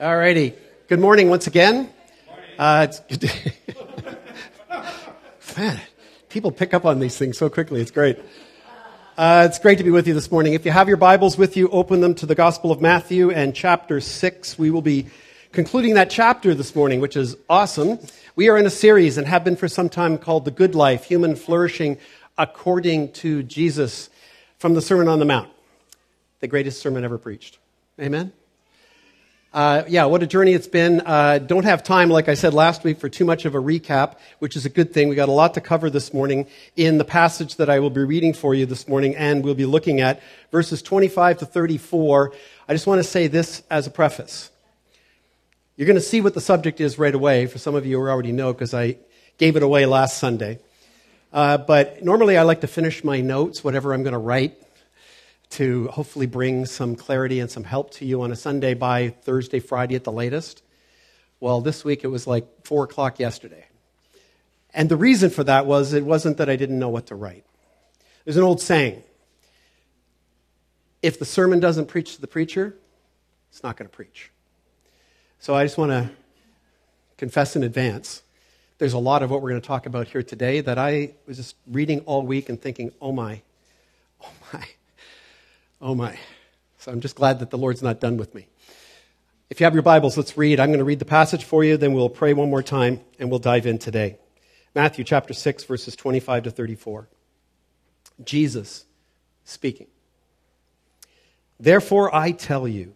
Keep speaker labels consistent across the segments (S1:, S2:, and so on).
S1: All righty. Good morning once again. Uh, it's good to Man, people pick up on these things so quickly. It's great. Uh, it's great to be with you this morning. If you have your Bibles with you, open them to the Gospel of Matthew and chapter 6. We will be concluding that chapter this morning, which is awesome. We are in a series and have been for some time called The Good Life Human Flourishing According to Jesus from the Sermon on the Mount, the greatest sermon ever preached. Amen? Uh, yeah, what a journey it's been. Uh, don't have time, like I said last week, for too much of a recap, which is a good thing. We got a lot to cover this morning in the passage that I will be reading for you this morning, and we'll be looking at verses 25 to 34. I just want to say this as a preface. You're going to see what the subject is right away. For some of you who already know, because I gave it away last Sunday. Uh, but normally I like to finish my notes, whatever I'm going to write, to hopefully bring some clarity and some help to you on a Sunday by Thursday, Friday at the latest. Well, this week it was like 4 o'clock yesterday. And the reason for that was it wasn't that I didn't know what to write. There's an old saying if the sermon doesn't preach to the preacher, it's not going to preach. So I just want to confess in advance. There's a lot of what we're going to talk about here today that I was just reading all week and thinking, oh my, oh my. Oh my. So I'm just glad that the Lord's not done with me. If you have your Bibles, let's read. I'm going to read the passage for you, then we'll pray one more time, and we'll dive in today. Matthew chapter 6, verses 25 to 34. Jesus speaking. Therefore, I tell you,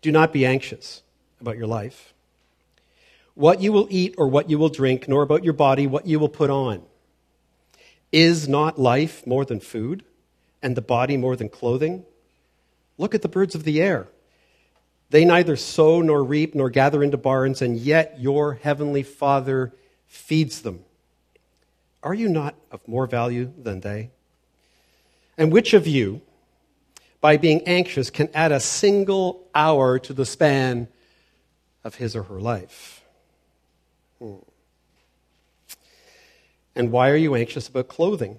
S1: do not be anxious about your life, what you will eat or what you will drink, nor about your body what you will put on. Is not life more than food? And the body more than clothing? Look at the birds of the air. They neither sow nor reap nor gather into barns, and yet your heavenly Father feeds them. Are you not of more value than they? And which of you, by being anxious, can add a single hour to the span of his or her life? Hmm. And why are you anxious about clothing?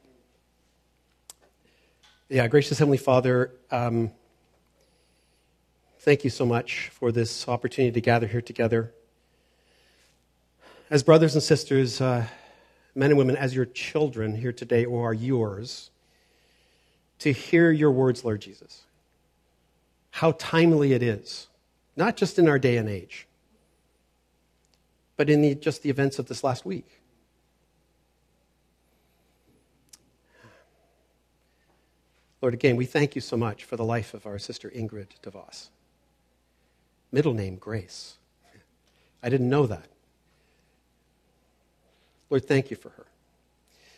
S1: Yeah, gracious Heavenly Father, um, thank you so much for this opportunity to gather here together. As brothers and sisters, uh, men and women, as your children here today, or are yours, to hear your words, Lord Jesus. How timely it is, not just in our day and age, but in the, just the events of this last week. Lord, again, we thank you so much for the life of our sister Ingrid DeVos. Middle name, Grace. I didn't know that. Lord, thank you for her.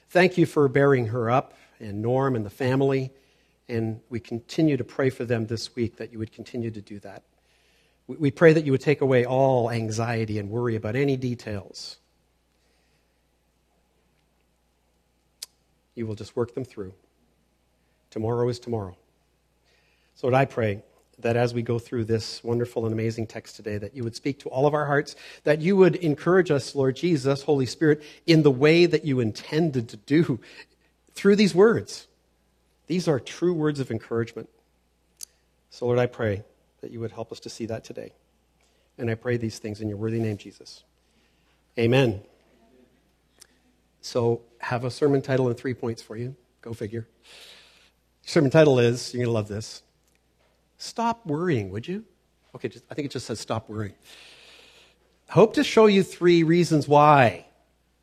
S1: Thank you for bearing her up and Norm and the family. And we continue to pray for them this week that you would continue to do that. We pray that you would take away all anxiety and worry about any details. You will just work them through. Tomorrow is tomorrow. So, Lord, I pray that as we go through this wonderful and amazing text today, that you would speak to all of our hearts, that you would encourage us, Lord Jesus, Holy Spirit, in the way that you intended to do through these words. These are true words of encouragement. So, Lord, I pray that you would help us to see that today. And I pray these things in your worthy name, Jesus. Amen. So, have a sermon title and three points for you. Go figure. Sermon title is, you're going to love this Stop Worrying, would you? Okay, just, I think it just says Stop Worrying. I hope to show you three reasons why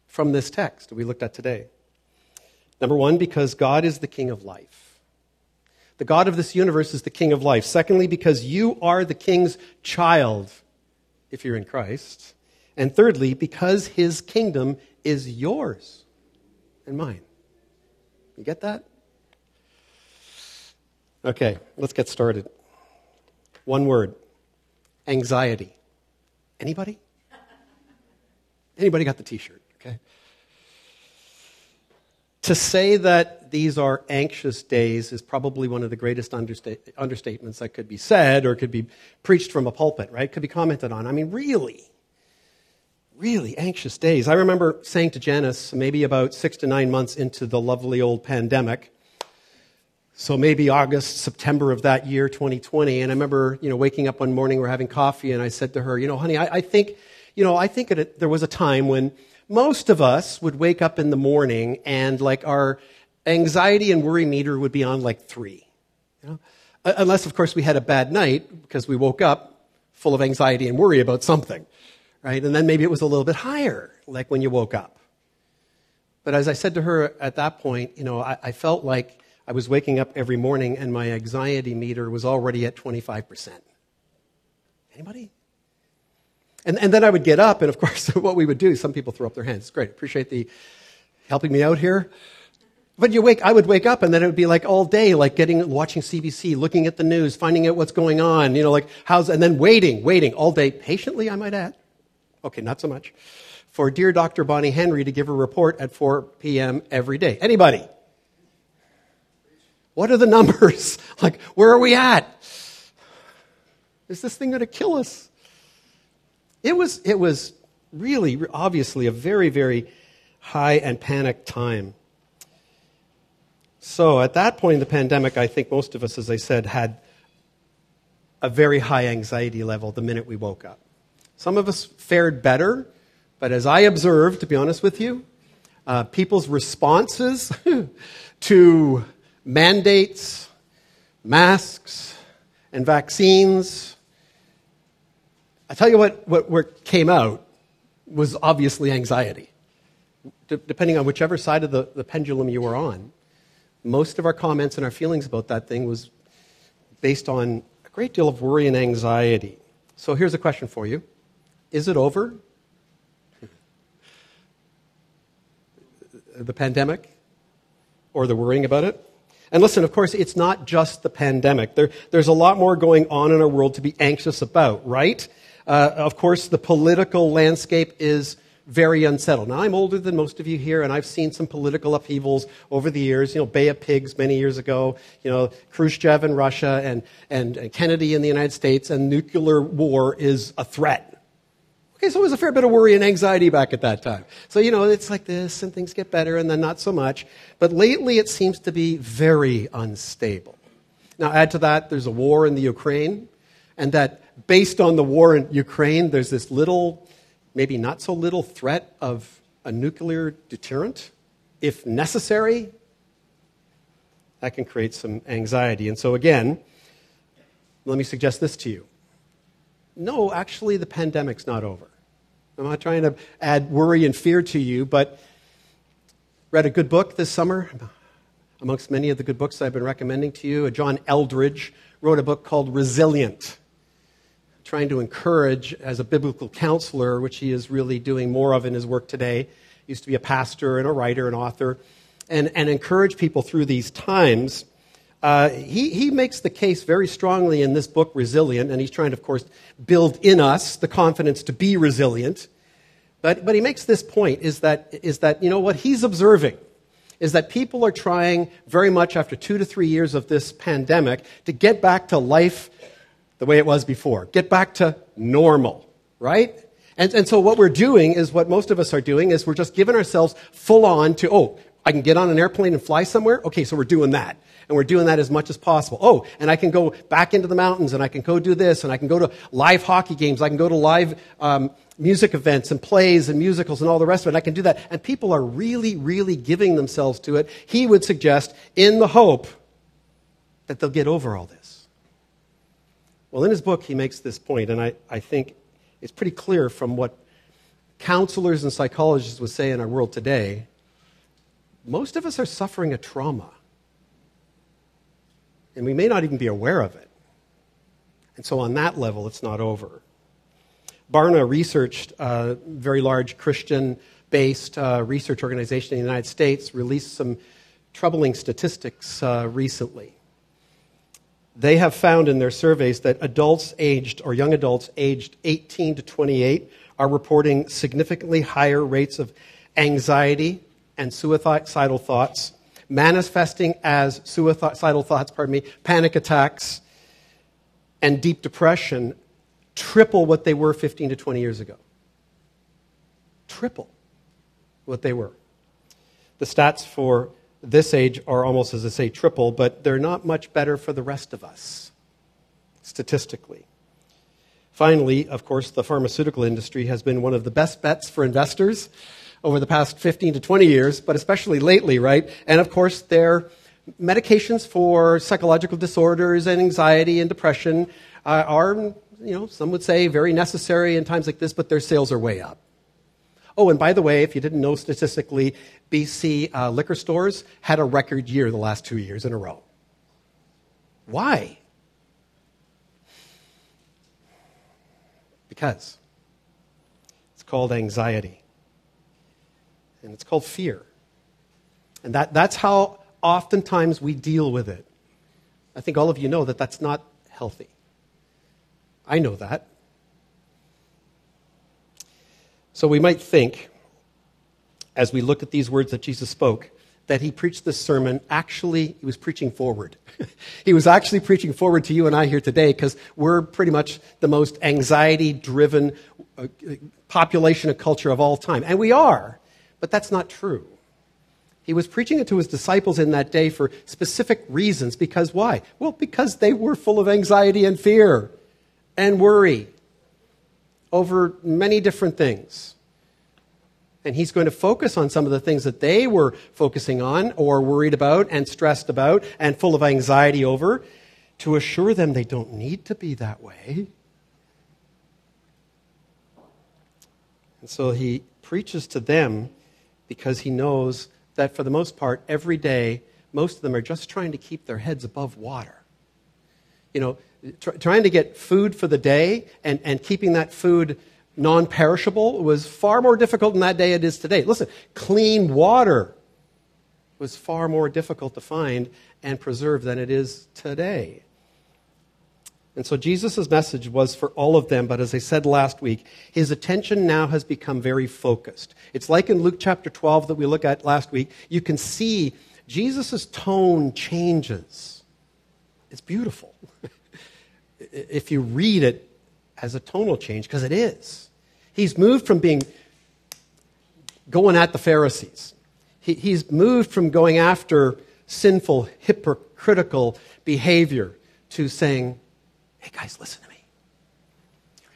S1: from this text we looked at today. Number one, because God is the king of life. The God of this universe is the king of life. Secondly, because you are the king's child if you're in Christ. And thirdly, because his kingdom is yours and mine. You get that? Okay, let's get started. One word anxiety. Anybody? Anybody got the t shirt? Okay. To say that these are anxious days is probably one of the greatest understate- understatements that could be said or could be preached from a pulpit, right? Could be commented on. I mean, really, really anxious days. I remember saying to Janice, maybe about six to nine months into the lovely old pandemic, so maybe August, September of that year, 2020. And I remember, you know, waking up one morning, we're having coffee, and I said to her, you know, honey, I, I think, you know, I think it, there was a time when most of us would wake up in the morning and like our anxiety and worry meter would be on like three. You know? Uh, unless, of course, we had a bad night because we woke up full of anxiety and worry about something, right? And then maybe it was a little bit higher, like when you woke up. But as I said to her at that point, you know, I, I felt like I was waking up every morning and my anxiety meter was already at 25%. Anybody? And, and then I would get up, and of course, what we would do, some people throw up their hands. Great. Appreciate the helping me out here. But you wake, I would wake up, and then it would be like all day, like getting, watching CBC, looking at the news, finding out what's going on, you know, like how's, and then waiting, waiting all day, patiently, I might add. Okay, not so much. For dear Dr. Bonnie Henry to give a report at 4 p.m. every day. Anybody? What are the numbers? like, where are we at? Is this thing going to kill us? It was, it was really, obviously, a very, very high and panicked time. So, at that point in the pandemic, I think most of us, as I said, had a very high anxiety level the minute we woke up. Some of us fared better, but as I observed, to be honest with you, uh, people's responses to mandates, masks, and vaccines. I tell you what, what, what came out was obviously anxiety. D- depending on whichever side of the, the pendulum you were on, most of our comments and our feelings about that thing was based on a great deal of worry and anxiety. So here's a question for you Is it over? The pandemic? Or the worrying about it? And listen, of course, it's not just the pandemic. There, there's a lot more going on in our world to be anxious about, right? Uh, of course, the political landscape is very unsettled. Now, I'm older than most of you here, and I've seen some political upheavals over the years. You know, Bay of Pigs many years ago, you know, Khrushchev in Russia, and, and, and Kennedy in the United States, and nuclear war is a threat. Okay, so it was a fair bit of worry and anxiety back at that time. So, you know, it's like this, and things get better, and then not so much. But lately, it seems to be very unstable. Now, add to that, there's a war in the Ukraine, and that based on the war in Ukraine, there's this little, maybe not so little threat of a nuclear deterrent, if necessary. That can create some anxiety. And so, again, let me suggest this to you. No, actually, the pandemic's not over. I'm not trying to add worry and fear to you, but read a good book this summer. Amongst many of the good books I've been recommending to you, uh, John Eldredge wrote a book called Resilient, trying to encourage as a biblical counselor, which he is really doing more of in his work today. He used to be a pastor and a writer and author, and, and encourage people through these times. Uh, he, he makes the case very strongly in this book, Resilient, and he's trying to, of course, build in us the confidence to be resilient. But, but he makes this point is that, is that, you know, what he's observing is that people are trying very much after two to three years of this pandemic to get back to life the way it was before, get back to normal, right? And, and so what we're doing is what most of us are doing is we're just giving ourselves full on to, oh, I can get on an airplane and fly somewhere? Okay, so we're doing that and we're doing that as much as possible. Oh, and I can go back into the mountains, and I can go do this, and I can go to live hockey games, I can go to live um, music events and plays and musicals and all the rest of it. I can do that. And people are really, really giving themselves to it. He would suggest in the hope that they'll get over all this. Well, in his book, he makes this point, and I, I think it's pretty clear from what counselors and psychologists would say in our world today most of us are suffering a trauma. And we may not even be aware of it. And so, on that level, it's not over. Barna researched a very large Christian based uh, research organization in the United States, released some troubling statistics uh, recently. They have found in their surveys that adults aged, or young adults aged 18 to 28, are reporting significantly higher rates of anxiety and suicidal thoughts, manifesting as suicidal thoughts, pardon me, panic attacks, and deep depression triple what they were 15 to 20 years ago. Triple what they were. The stats for this age are almost, as I say, triple, but they're not much better for the rest of us, statistically. Finally, of course, the pharmaceutical industry has been one of the best bets for investors over the past 15 to 20 years, but especially lately, right? And of course, their medications for psychological disorders and anxiety and depression uh, are, you know, some would say very necessary in times like this, but their sales are way up. Oh, and by the way, if you didn't know statistically, BC uh, liquor stores had a record year the last two years in a row. Why? Because it's called anxiety, and it's called fear. And that, that's how oftentimes we deal with it. I think all of you know that that's not healthy. I know that. So we might think, as we look at these words that Jesus spoke, that he preached this sermon, actually, he was preaching forward. he was actually preaching forward to you and I here today because we're pretty much the most anxiety driven uh, population of culture of all time. And we are, but that's not true. He was preaching it to his disciples in that day for specific reasons. Because why? Well, because they were full of anxiety and fear and worry over many different things. And he's going to focus on some of the things that they were focusing on or worried about and stressed about and full of anxiety over to assure them they don't need to be that way. And so he preaches to them because he knows that for the most part, every day, most of them are just trying to keep their heads above water. You know, tr- trying to get food for the day and, and keeping that food non perishable was far more difficult in that day it is today. Listen, clean water was far more difficult to find and preserve than it is today. And so Jesus' message was for all of them, but as I said last week, his attention now has become very focused. It's like in Luke chapter 12 that we looked at last week. You can see Jesus' tone changes. It's beautiful. if you read it as a tonal change, because it is. He's moved from being going at the Pharisees. He, he's moved from going after sinful, hypocritical behavior to saying, hey guys, listen to me.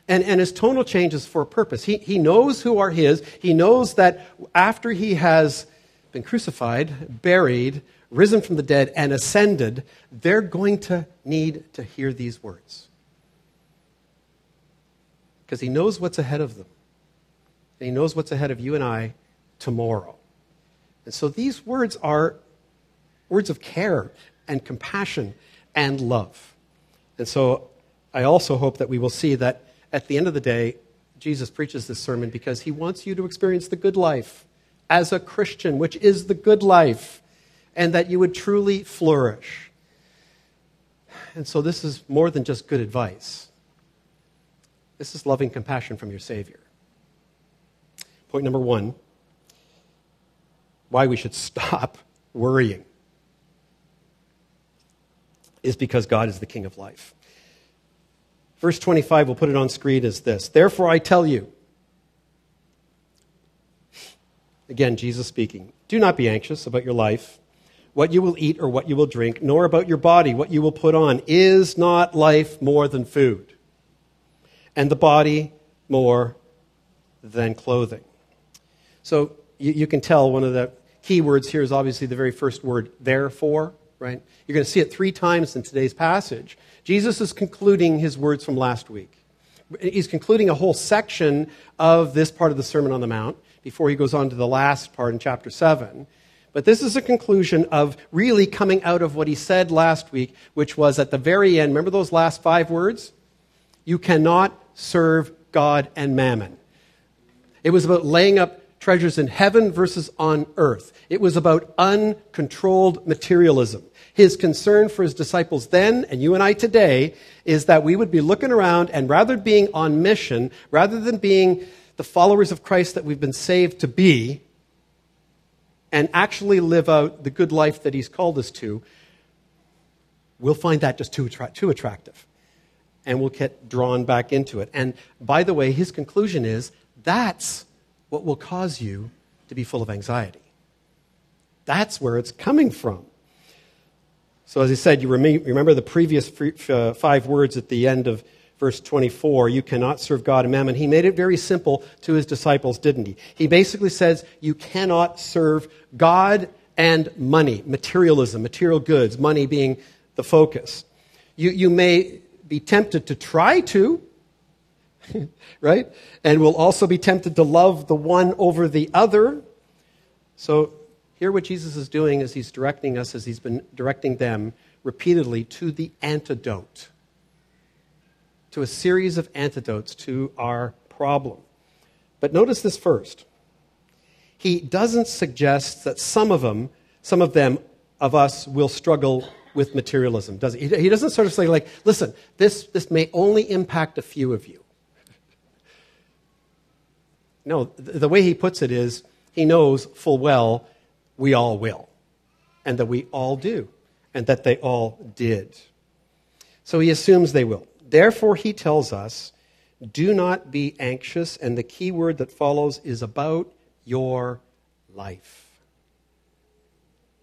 S1: And, and his tonal changes for a purpose. He, he knows who are his. He knows that after he has been crucified, buried, risen from the dead, and ascended, they're going to need to hear these words. Because he knows what's ahead of them. And he knows what's ahead of you and I tomorrow. And so these words are words of care and compassion and love. And so I also hope that we will see that at the end of the day, Jesus preaches this sermon because he wants you to experience the good life as a Christian, which is the good life and that you would truly flourish. And so, this is more than just good advice. This is loving compassion from your Savior. Point number one why we should stop worrying is because God is the King of life. Verse 25, we'll put it on screen, is this Therefore I tell you, again, Jesus speaking, do not be anxious about your life what you will eat or what you will drink, nor about your body, what you will put on. Is not life more than food? And the body more than clothing. So you, you can tell one of the key words here is obviously the very first word, therefore, right? You're going to see it three times in today's passage. Jesus is concluding his words from last week. he's concluding a whole section of this part of the Sermon on the Mount before he goes on to the last part in chapter 7. But this is a conclusion of really coming out of what he said last week, which was at the very end. Remember those last five words? You cannot serve God and mammon. It was about laying up treasures in heaven versus on earth. It was about uncontrolled materialism. His concern for his disciples then, and you and I today, is that we would be looking around and rather being on mission, rather than being the followers of Christ that we've been saved to be, and actually live out the good life that He's called us to, we'll find that just too, too attractive. And we'll get drawn back into it. And by the way, his conclusion is that's what will cause you to be full of anxiety. That's where it's coming from. So, as I said, you remember the previous uh, five words at the end of verse 24, you cannot serve God and mammon. He made it very simple to his disciples, didn't he? He basically says you cannot serve God and money, materialism, material goods, money being the focus. You, you may be tempted to try to, right? And we'll also be tempted to love the one over the other. So, here what Jesus is doing is he's directing us, as he's been directing them repeatedly, to the antidote to a series of antidotes to our problem. But notice this first. He doesn't suggest that some of them, some of them, of us will struggle with materialism, does he? He doesn't sort of say, like, listen, this, this may only impact a few of you. No, the way he puts it is he knows full well we all will, and that we all do, and that they all did. So he assumes they will. Therefore, he tells us, do not be anxious, and the key word that follows is about your life.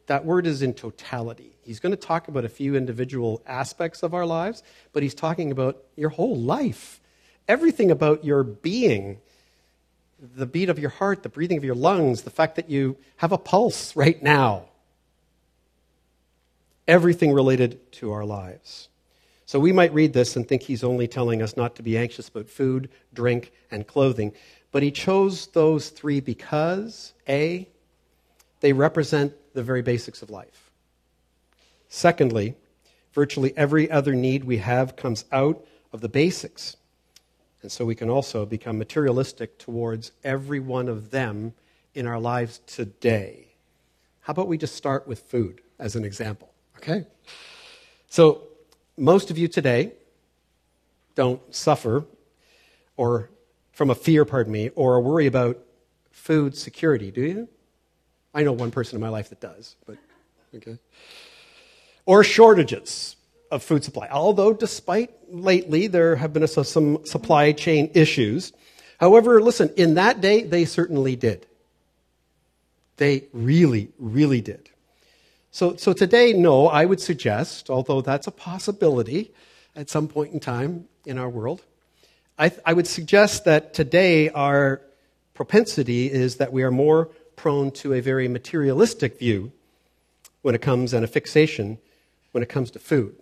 S1: That word is in totality. He's going to talk about a few individual aspects of our lives, but he's talking about your whole life. Everything about your being the beat of your heart, the breathing of your lungs, the fact that you have a pulse right now. Everything related to our lives. So we might read this and think he's only telling us not to be anxious about food, drink, and clothing. But he chose those three because, A, they represent the very basics of life. Secondly, virtually every other need we have comes out of the basics. And so we can also become materialistic towards every one of them in our lives today. How about we just start with food as an example? Okay? So most of you today don't suffer or from a fear, pardon me, or a worry about food security, do you? I know one person in my life that does, but okay. Or shortages of food supply. Although, despite lately there have been some supply chain issues. However, listen, in that day, they certainly did. They really, really did. So, so today, no, I would suggest, although that's a possibility at some point in time in our world, I, I would suggest that today our propensity is that we are more prone to a very materialistic view when it comes and a fixation when it comes to food.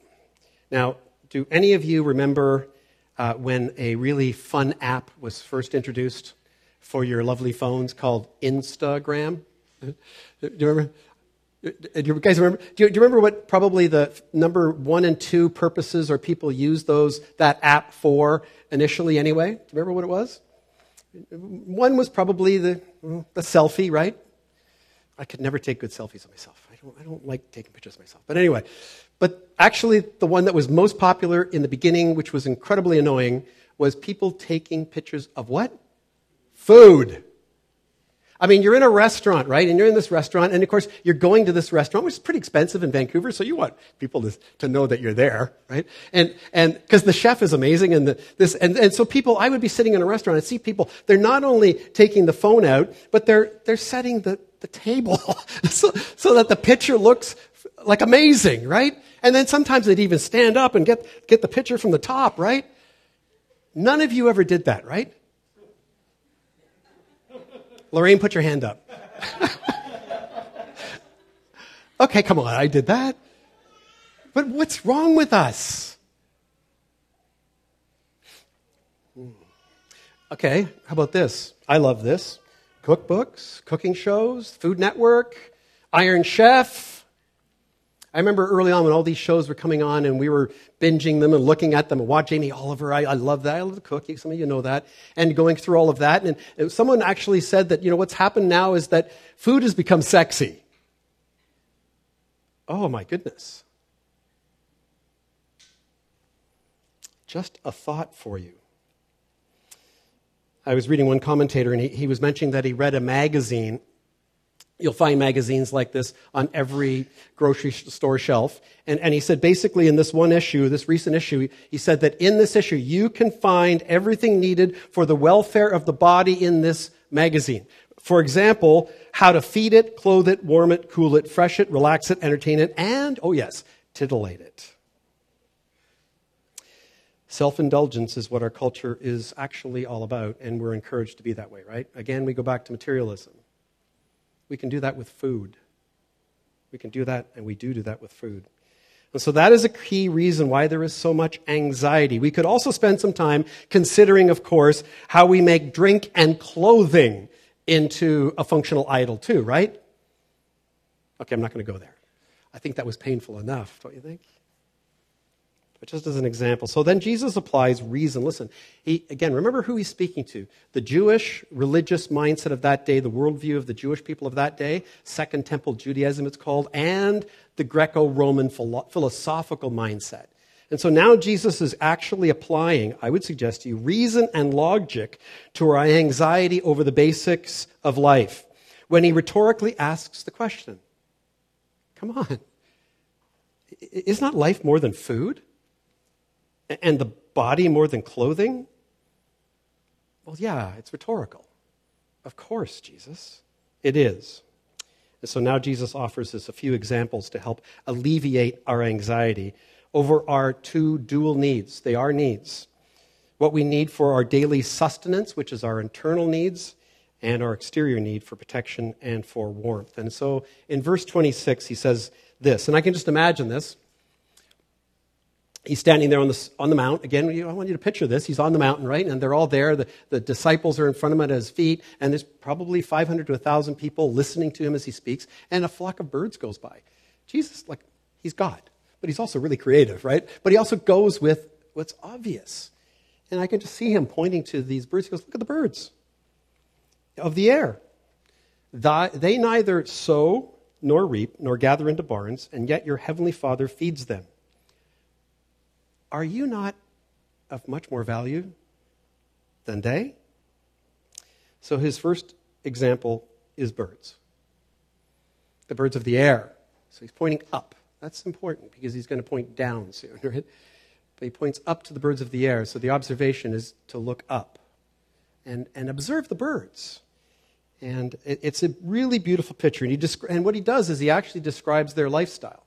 S1: Now, do any of you remember uh, when a really fun app was first introduced for your lovely phones called Instagram? Do you remember? Do you guys remember? Do you, do you, remember what probably the number one and two purposes or people use those that app for initially? Anyway, do you remember what it was? One was probably the the selfie, right? I could never take good selfies of myself. I don't, I don't like taking pictures of myself. But anyway, but actually, the one that was most popular in the beginning, which was incredibly annoying, was people taking pictures of what? Food. I mean, you're in a restaurant, right? And you're in this restaurant, and of course, you're going to this restaurant, which is pretty expensive in Vancouver, so you want people to, to know that you're there, right? And, and, because the chef is amazing, and the, this, and, and so people, I would be sitting in a restaurant and see people, they're not only taking the phone out, but they're, they're setting the, the table so, so that the picture looks like amazing, right? And then sometimes they'd even stand up and get, get the picture from the top, right? None of you ever did that, right? Lorraine, put your hand up. okay, come on, I did that. But what's wrong with us? Hmm. Okay, how about this? I love this. Cookbooks, cooking shows, Food Network, Iron Chef. I remember early on when all these shows were coming on and we were binging them and looking at them and watch Jamie Oliver. I, I love that. I love the cooking. Some of you know that. And going through all of that. And someone actually said that, you know, what's happened now is that food has become sexy. Oh my goodness. Just a thought for you. I was reading one commentator, and he, he was mentioning that he read a magazine. You'll find magazines like this on every grocery store shelf. And, and he said basically in this one issue, this recent issue, he said that in this issue, you can find everything needed for the welfare of the body in this magazine. For example, how to feed it, clothe it, warm it, cool it, fresh it, relax it, entertain it, and, oh yes, titillate it. Self indulgence is what our culture is actually all about, and we're encouraged to be that way, right? Again, we go back to materialism. We can do that with food. We can do that, and we do do that with food. And so that is a key reason why there is so much anxiety. We could also spend some time considering, of course, how we make drink and clothing into a functional idol, too, right? Okay, I'm not going to go there. I think that was painful enough, don't you think? But just as an example. So then Jesus applies reason. Listen, he, again, remember who he's speaking to. The Jewish religious mindset of that day, the worldview of the Jewish people of that day, Second Temple Judaism it's called, and the Greco Roman philosophical mindset. And so now Jesus is actually applying, I would suggest to you, reason and logic to our anxiety over the basics of life when he rhetorically asks the question Come on, is not life more than food? And the body more than clothing? Well, yeah, it's rhetorical. Of course, Jesus. It is. And so now Jesus offers us a few examples to help alleviate our anxiety over our two dual needs. They are needs. What we need for our daily sustenance, which is our internal needs, and our exterior need for protection and for warmth. And so in verse 26, he says this, and I can just imagine this he's standing there on the, on the mount. Again, I want you to picture this. He's on the mountain, right? And they're all there. The, the disciples are in front of him at his feet. And there's probably 500 to 1,000 people listening to him as he speaks. And a flock of birds goes by. Jesus, like, he's God. But he's also really creative, right? But he also goes with what's obvious. And I can just see him pointing to these birds. He goes, Look at the birds of the air. They neither sow nor reap nor gather into barns, and yet your heavenly Father feeds them. Are you not of much more value than they? So his first example is birds, the birds of the air. So he's pointing up. That's important because he's going to point down soon, right? But he points up to the birds of the air. So the observation is to look up and, and observe the birds. And it, it's a really beautiful picture. And, he descri- and what he does is he actually describes their lifestyle.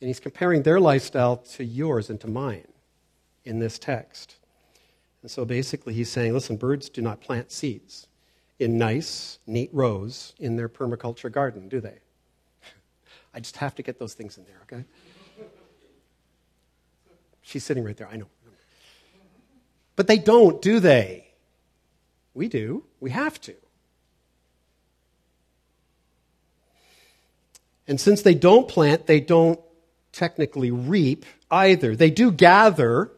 S1: And he's comparing their lifestyle to yours and to mine in this text. And so basically, he's saying, listen, birds do not plant seeds in nice, neat rows in their permaculture garden, do they? I just have to get those things in there, okay? She's sitting right there, I know. But they don't, do they? We do. We have to. And since they don't plant, they don't technically reap either. They do gather,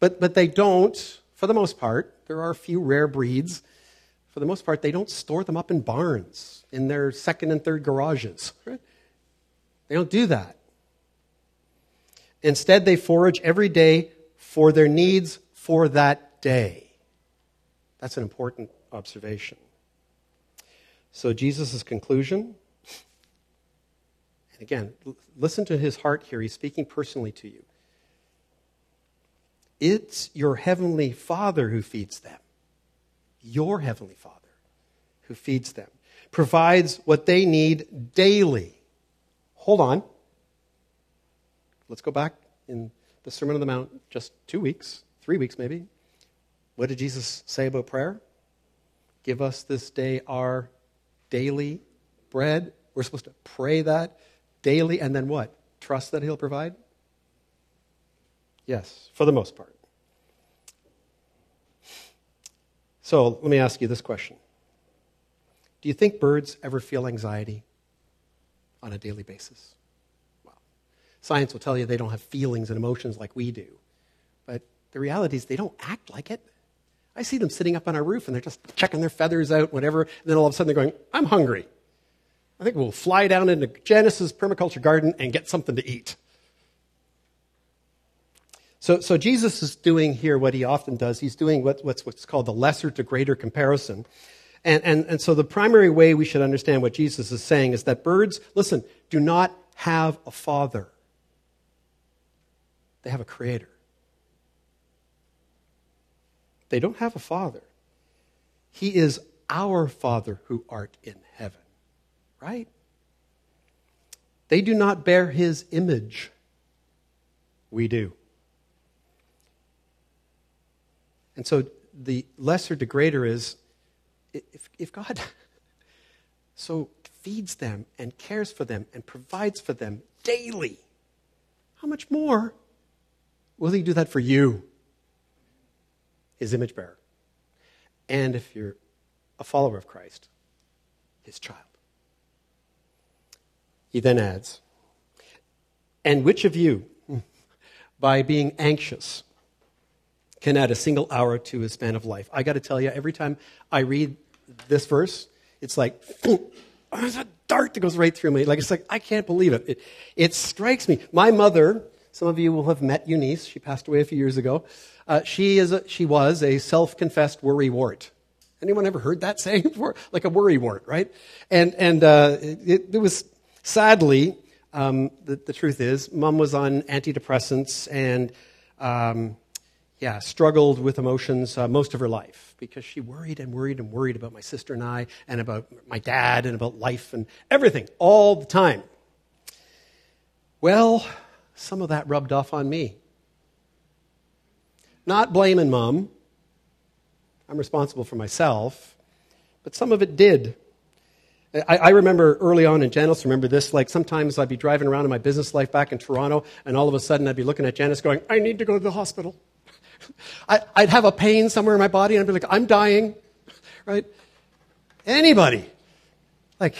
S1: but, but they don't, for the most part. There are a few rare breeds. For the most part, they don't store them up in barns, in their second and third garages. Right? They don't do that. Instead, they forage every day for their needs for that day. That's an important observation. So, Jesus' conclusion again, listen to his heart here. He's speaking personally to you. It's your heavenly Father who feeds them. Your heavenly Father who feeds them, provides what they need daily. Hold on. Let's go back in the Sermon on the Mount just two weeks, three weeks maybe. What did Jesus say about prayer? Give us this day our daily bread. We're supposed to pray that daily, and then what? Trust that He'll provide? Yes, for the most part. So let me ask you this question Do you think birds ever feel anxiety on a daily basis? Well, science will tell you they don't have feelings and emotions like we do. But the reality is they don't act like it. I see them sitting up on our roof and they're just checking their feathers out, whatever, and then all of a sudden they're going, I'm hungry. I think we'll fly down into Janice's permaculture garden and get something to eat. So, so Jesus is doing here what he often does. He's doing what, what's, what's called the lesser to greater comparison. And, and, and so the primary way we should understand what Jesus is saying is that birds, listen, do not have a father. They have a creator. They don't have a father. He is our Father who art in right? They do not bear his image. We do. And so the lesser to greater is if, if God so feeds them and cares for them and provides for them daily, how much more will he do that for you? his image bearer. And if you're a follower of Christ, his child. He then adds, And which of you, by being anxious, can add a single hour to his span of life? I got to tell you, every time I read this verse, it's like, there's a dart that goes right through me. Like, it's like, I can't believe it. It, it strikes me. My mother, some of you will have met Eunice. She passed away a few years ago. Uh, she, is a, she was a self-confessed worry wart. Anyone ever heard that saying before? Like a worrywart, right? And, and uh, it, it, was, sadly, um, the, the, truth is, mom was on antidepressants and, um, yeah, struggled with emotions uh, most of her life because she worried and worried and worried about my sister and I and about my dad and about life and everything all the time. Well, some of that rubbed off on me. Not blaming mom. I'm responsible for myself. But some of it did. I, I, remember early on in Janice, remember this, like sometimes I'd be driving around in my business life back in Toronto, and all of a sudden I'd be looking at Janice going, I need to go to the hospital. I, I'd have a pain somewhere in my body, and I'd be like, I'm dying, right? Anybody. Like,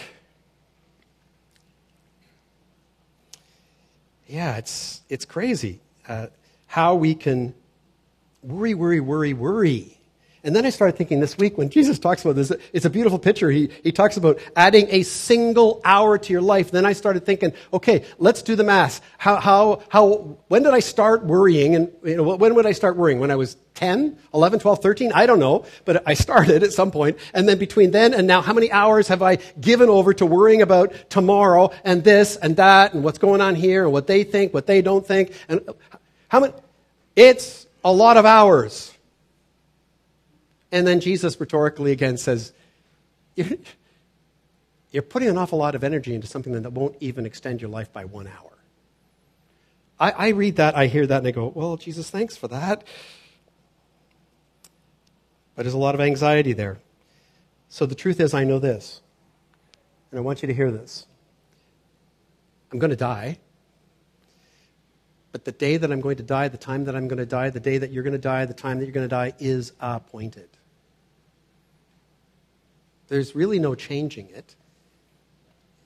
S1: yeah, it's, it's crazy uh, how we can worry, worry, worry, worry. And then I started thinking this week when Jesus talks about this, it's a beautiful picture. He, he talks about adding a single hour to your life. Then I started thinking, okay, let's do the math. How, how, how, when did I start worrying? And you know, when would I start worrying? When I was 10, 11, 12, 13? I don't know, but I started at some point. And then between then and now, how many hours have I given over to worrying about tomorrow and this and that and what's going on here and what they think, what they don't think? And how many? It's a lot of hours. And then Jesus rhetorically again says, You're, you're putting an awful lot of energy into something that won't even extend your life by one hour. I, I read that, I hear that, and I go, Well, Jesus, thanks for that. But there's a lot of anxiety there. So the truth is, I know this. And I want you to hear this. I'm going to die. But the day that I'm going to die, the time that I'm going to die, the day that you're going to die, the time that you're going to die is appointed. There's really no changing it.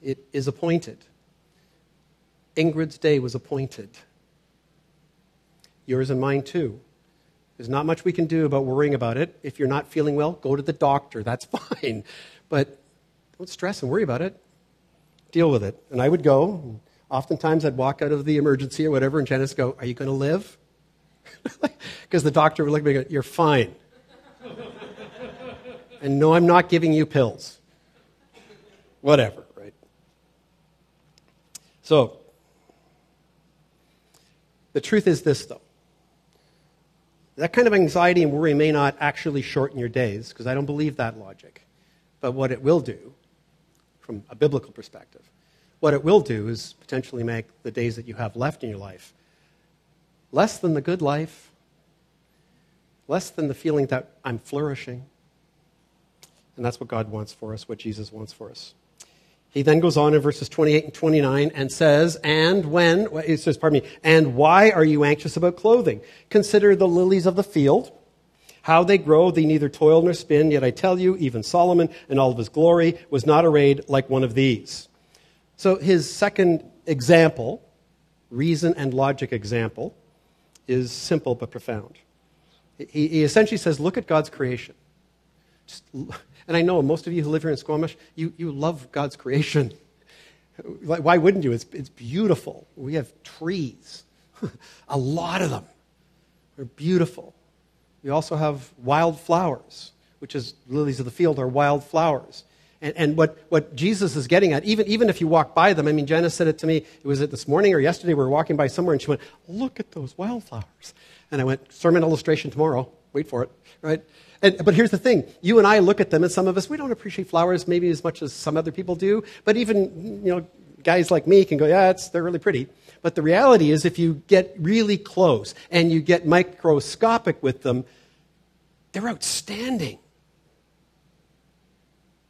S1: It is appointed. Ingrid's day was appointed. Yours and mine too. There's not much we can do about worrying about it. If you're not feeling well, go to the doctor. That's fine. But don't stress and worry about it. Deal with it. And I would go. Oftentimes I'd walk out of the emergency or whatever, and Janice go, Are you going to live? Because the doctor would look at me and go, You're fine. And no, I'm not giving you pills. Whatever, right? So, the truth is this, though. That kind of anxiety and worry may not actually shorten your days, because I don't believe that logic. But what it will do, from a biblical perspective, what it will do is potentially make the days that you have left in your life less than the good life, less than the feeling that I'm flourishing. And that's what God wants for us, what Jesus wants for us. He then goes on in verses 28 and 29 and says, And when, he says, pardon me, and why are you anxious about clothing? Consider the lilies of the field How they grow, they neither toil nor spin, yet I tell you, even Solomon in all of his glory was not arrayed like one of these. So his second example, reason and logic example, is simple but profound. He, essentially says, Look at God's creation. Just, and I know most of you who live here in Squamish, you, you love God's creation. Why wouldn't you? It's, it's beautiful. We have trees, a lot of them. They're beautiful. We also have wildflowers, which is lilies of the field are wildflowers. And, and what, what Jesus is getting at, even, even if you walk by them, I mean, Janice said it to me, it was it this morning or yesterday, we were walking by somewhere, and she went, Look at those wildflowers. And I went, Sermon illustration tomorrow. Wait for it, right? And, but here's the thing you and I look at them, and some of us, we don't appreciate flowers maybe as much as some other people do. But even, you know, guys like me can go, yeah, it's, they're really pretty. But the reality is, if you get really close and you get microscopic with them, they're outstanding.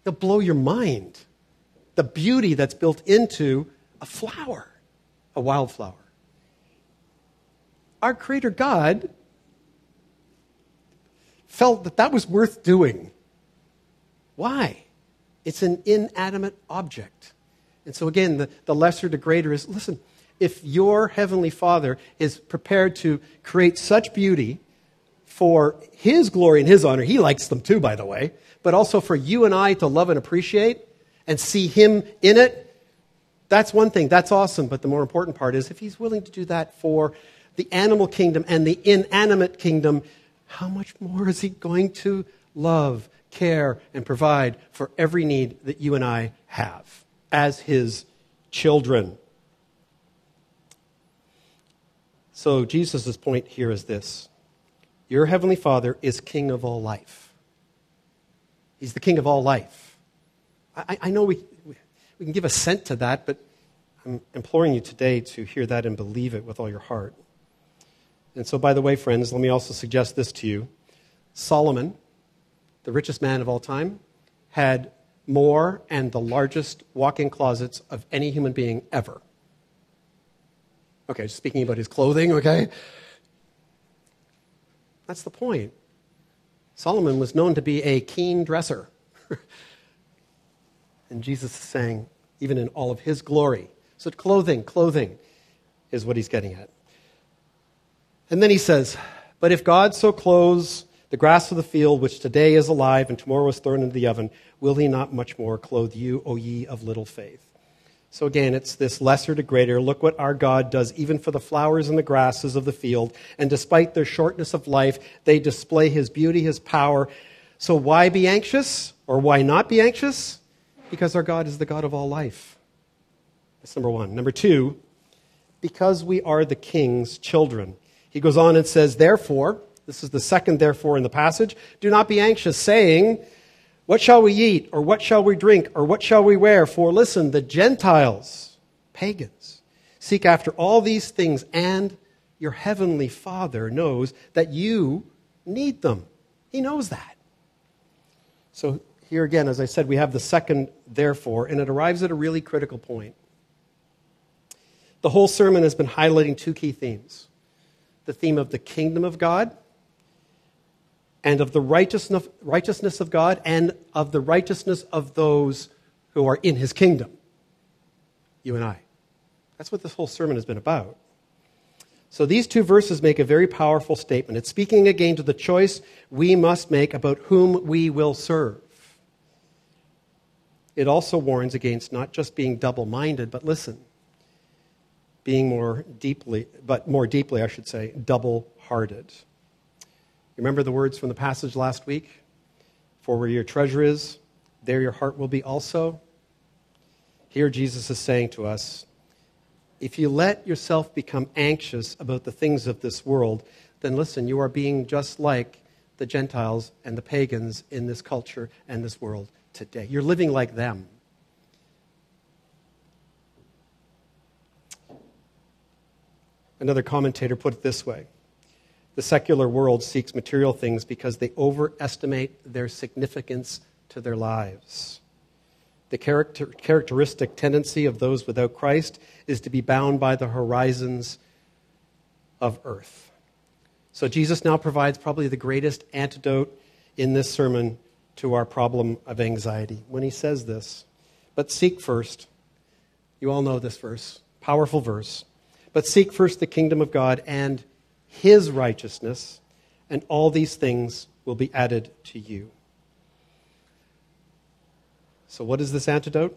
S1: They'll blow your mind. The beauty that's built into a flower, a wildflower. Our Creator God felt that that was worth doing. Why? It's an inanimate object. And so, again, the, the lesser to greater is listen, if your Heavenly Father is prepared to create such beauty for His glory and His honor, He likes them too, by the way, but also for you and I to love and appreciate and see Him in it, that's one thing. That's awesome. But the more important part is if He's willing to do that for the animal kingdom and the inanimate kingdom, how much more is He going to love, care, and provide for every need that you and I have as His children? So, Jesus' point here is this Your Heavenly Father is King of all life, He's the King of all life. I, I know we, we can give assent to that, but I'm imploring you today to hear that and believe it with all your heart. And so, by the way, friends, let me also suggest this to you. Solomon, the richest man of all time, had more and the largest walk in closets of any human being ever. Okay, speaking about his clothing, okay? That's the point. Solomon was known to be a keen dresser. and Jesus is saying, even in all of his glory. So, clothing, clothing is what he's getting at. And then he says, But if God so clothes the grass of the field, which today is alive and tomorrow is thrown into the oven, will he not much more clothe you, O ye of little faith? So again, it's this lesser to greater. Look what our God does even for the flowers and the grasses of the field. And despite their shortness of life, they display his beauty, his power. So why be anxious? Or why not be anxious? Because our God is the God of all life. That's number one. Number two, because we are the king's children. He goes on and says, Therefore, this is the second therefore in the passage, do not be anxious, saying, What shall we eat, or what shall we drink, or what shall we wear? For listen, the Gentiles, pagans, seek after all these things, and your heavenly Father knows that you need them. He knows that. So, here again, as I said, we have the second therefore, and it arrives at a really critical point. The whole sermon has been highlighting two key themes the theme of the kingdom of God and of the righteousness, of God and of the righteousness of those who are in his kingdom. You and I. That's what this whole sermon has been about. So these two verses make a very powerful statement. It's speaking again to the choice we must make about whom we will serve. It also warns against not just being double minded, but listen, being more deeply, but more deeply, I should say, double hearted. Remember the words from the passage last week? For where your treasure is, there your heart will be also. Here, Jesus is saying to us if you let yourself become anxious about the things of this world, then listen, you are being just like the Gentiles and the pagans in this culture and this world today. You're living like them. Another commentator put it this way The secular world seeks material things because they overestimate their significance to their lives. The character, characteristic tendency of those without Christ is to be bound by the horizons of earth. So Jesus now provides probably the greatest antidote in this sermon to our problem of anxiety when he says this. But seek first. You all know this verse, powerful verse. But seek first the kingdom of God and his righteousness, and all these things will be added to you. So, what is this antidote?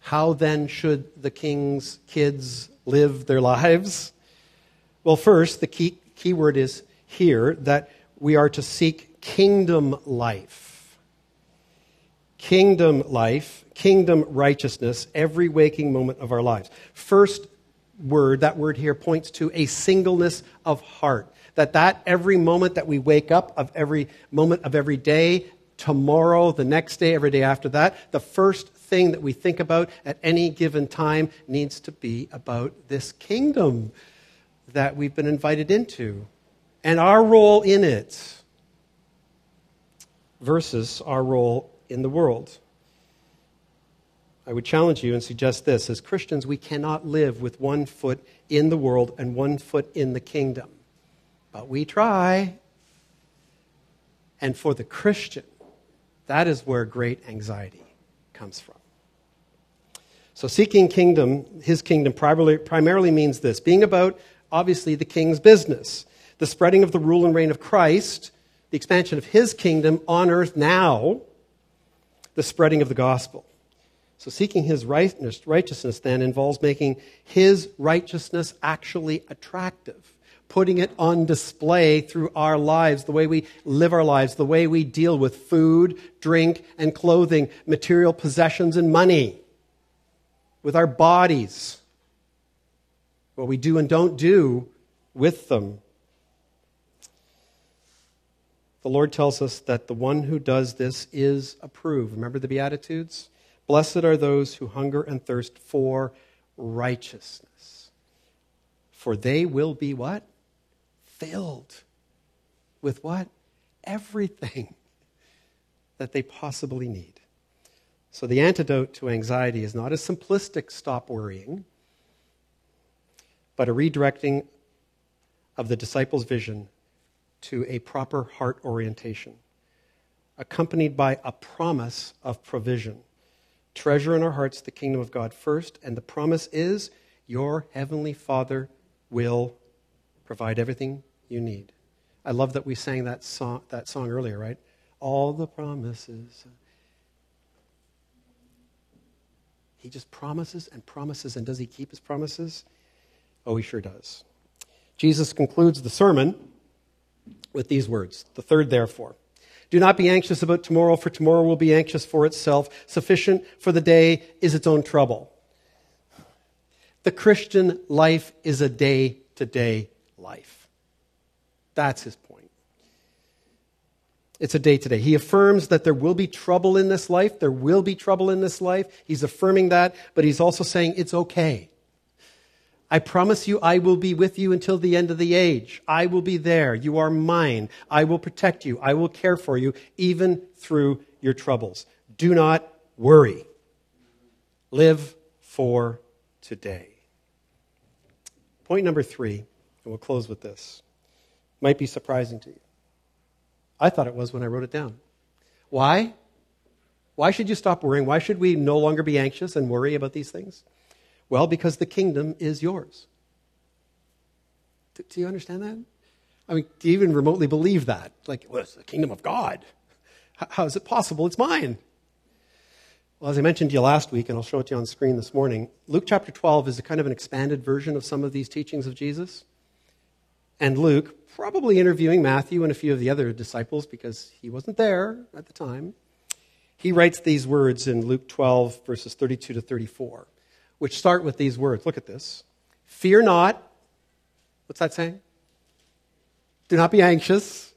S1: How then should the king's kids live their lives? Well, first, the key, key word is here that we are to seek kingdom life. Kingdom life, kingdom righteousness, every waking moment of our lives. First word, that word here points to a singleness of heart. That that every moment that we wake up, of every moment of every day, tomorrow, the next day, every day after that, the first thing that we think about at any given time needs to be about this kingdom that we've been invited into and our role in it versus our role in the world. I would challenge you and suggest this as Christians, we cannot live with one foot in the world and one foot in the kingdom. But we try. And for the Christian, that is where great anxiety comes from. So, seeking kingdom, his kingdom, primarily, primarily means this being about, obviously, the king's business, the spreading of the rule and reign of Christ, the expansion of his kingdom on earth now, the spreading of the gospel. So, seeking his righteousness then involves making his righteousness actually attractive putting it on display through our lives, the way we live our lives, the way we deal with food, drink, and clothing, material possessions, and money, with our bodies, what we do and don't do with them. The Lord tells us that the one who does this is approved. Remember the Beatitudes? Blessed are those who hunger and thirst for righteousness. For they will be what? filled with what? Everything that they possibly need. So the antidote to anxiety is not a simplistic stop worrying, but a redirecting of the disciples' vision to a proper heart orientation, accompanied by a promise of provision. Treasure in our hearts the kingdom of God first, and the promise is your heavenly Father will provide everything you need. I love that we sang that song, that song earlier, right? All the promises. He just promises and promises, and does he keep his promises? Oh, he sure does. Jesus concludes the sermon with these words The third, therefore. Do not be anxious about tomorrow, for tomorrow will be anxious for itself. Sufficient for the day is its own trouble. The Christian life is a day to day life. That's his point. It's a day to day. He affirms that there will be trouble in this life. There will be trouble in this life. He's affirming that, but he's also saying it's okay. I promise you, I will be with you until the end of the age. I will be there. You are mine. I will protect you. I will care for you, even through your troubles. Do not worry. Live for today. Point number three, and we'll close with this might be surprising to you. I thought it was when I wrote it down. Why? Why should you stop worrying? Why should we no longer be anxious and worry about these things? Well, because the kingdom is yours. Do you understand that? I mean, do you even remotely believe that? Like, well, it's the kingdom of God. How is it possible? It's mine. Well, as I mentioned to you last week, and I'll show it to you on screen this morning, Luke chapter 12 is a kind of an expanded version of some of these teachings of Jesus. And Luke, probably interviewing Matthew and a few of the other disciples because he wasn't there at the time, he writes these words in Luke 12, verses 32 to 34, which start with these words. Look at this. Fear not. What's that saying? Do not be anxious.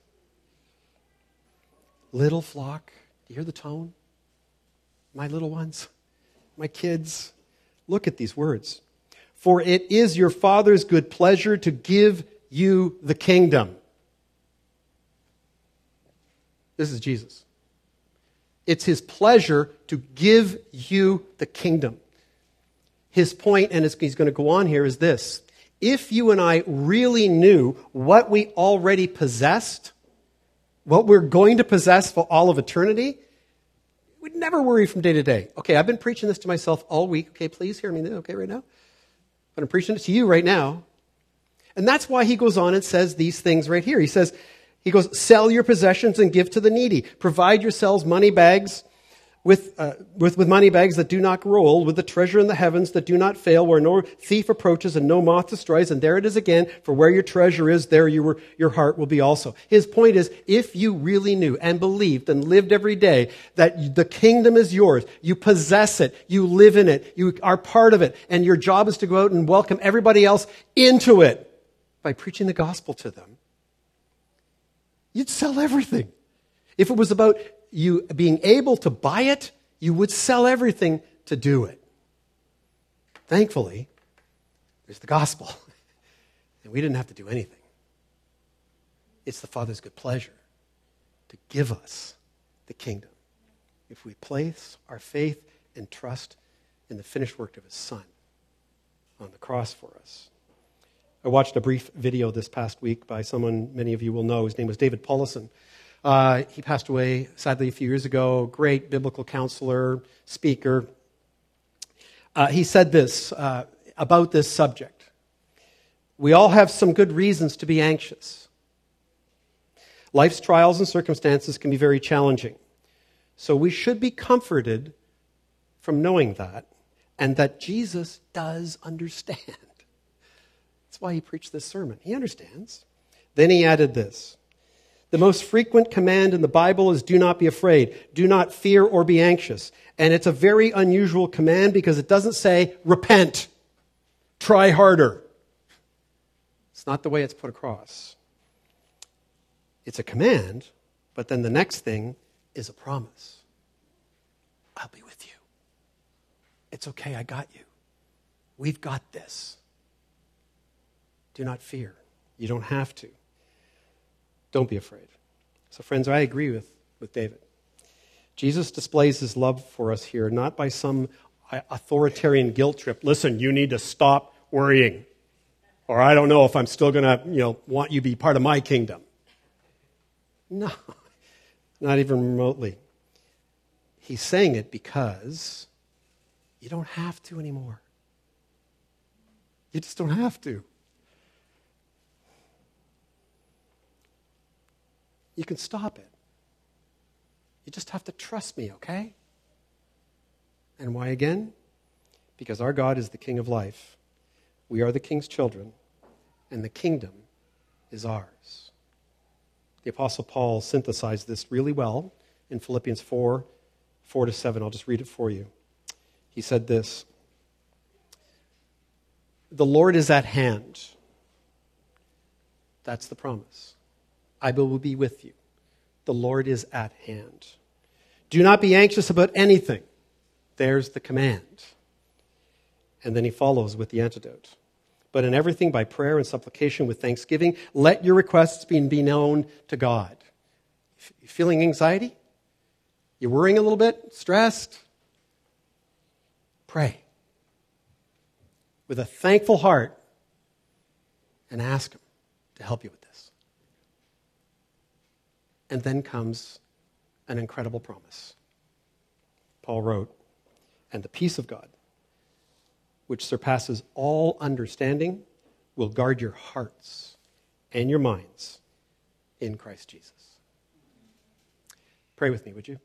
S1: Little flock, do you hear the tone? My little ones, my kids, look at these words. For it is your Father's good pleasure to give you the kingdom. This is Jesus. It's his pleasure to give you the kingdom. His point, and he's going to go on here, is this if you and I really knew what we already possessed, what we're going to possess for all of eternity, we'd never worry from day to day. Okay, I've been preaching this to myself all week. Okay, please hear me, okay, right now? But I'm preaching it to you right now. And that's why he goes on and says these things right here. He says, he goes, sell your possessions and give to the needy. Provide yourselves money bags with, uh, with, with money bags that do not grow with the treasure in the heavens that do not fail, where no thief approaches and no moth destroys. And there it is again, for where your treasure is, there your, your heart will be also. His point is, if you really knew and believed and lived every day that the kingdom is yours, you possess it, you live in it, you are part of it, and your job is to go out and welcome everybody else into it by preaching the gospel to them, you'd sell everything. If it was about you being able to buy it, you would sell everything to do it. Thankfully, there's the gospel. And we didn't have to do anything. It's the Father's good pleasure to give us the kingdom if we place our faith and trust in the finished work of His Son on the cross for us. I watched a brief video this past week by someone many of you will know. His name was David Powlison. Uh, he passed away, sadly, a few years ago. Great biblical counselor, speaker. Uh, he said this uh, about this subject We all have some good reasons to be anxious. Life's trials and circumstances can be very challenging. So we should be comforted from knowing that and that Jesus does understand. That's why he preached this sermon. He understands. Then he added this the most frequent command in the Bible is do not be afraid, do not fear or be anxious. And it's a very unusual command because it doesn't say repent, try harder. It's not the way it's put across. It's a command, but then the next thing is a promise. I'll be with you. It's okay, I got you. We've got this. Do not fear. You don't have to. Don't be afraid. So, friends, I agree with, with David. Jesus displays his love for us here, not by some uh, authoritarian guilt trip. Listen, you need to stop worrying. Or I don't know if I'm still going to, you know, want you to be part of my kingdom. No, not even remotely. He's saying it because you don't have to anymore. You just don't have to. You can stop it. You just have to trust me, okay? And why again? Because our God is the King of life. We are the King's children, and the kingdom is ours. The Apostle Paul synthesized this really well in Philippians 4 4 to 7. I'll just read it for you. He said this The Lord is at hand. That's the promise. I will be with you. The Lord is at hand. Do not be anxious about anything. There's the command. And then he follows with the antidote. But in everything, by prayer and supplication with thanksgiving, let your requests be known to God. You feeling anxiety? You're worrying a little bit? Stressed? Pray with a thankful heart and ask Him to help you with and then comes an incredible promise. Paul wrote, And the peace of God, which surpasses all understanding, will guard your hearts and your minds in Christ Jesus. Pray with me, would you?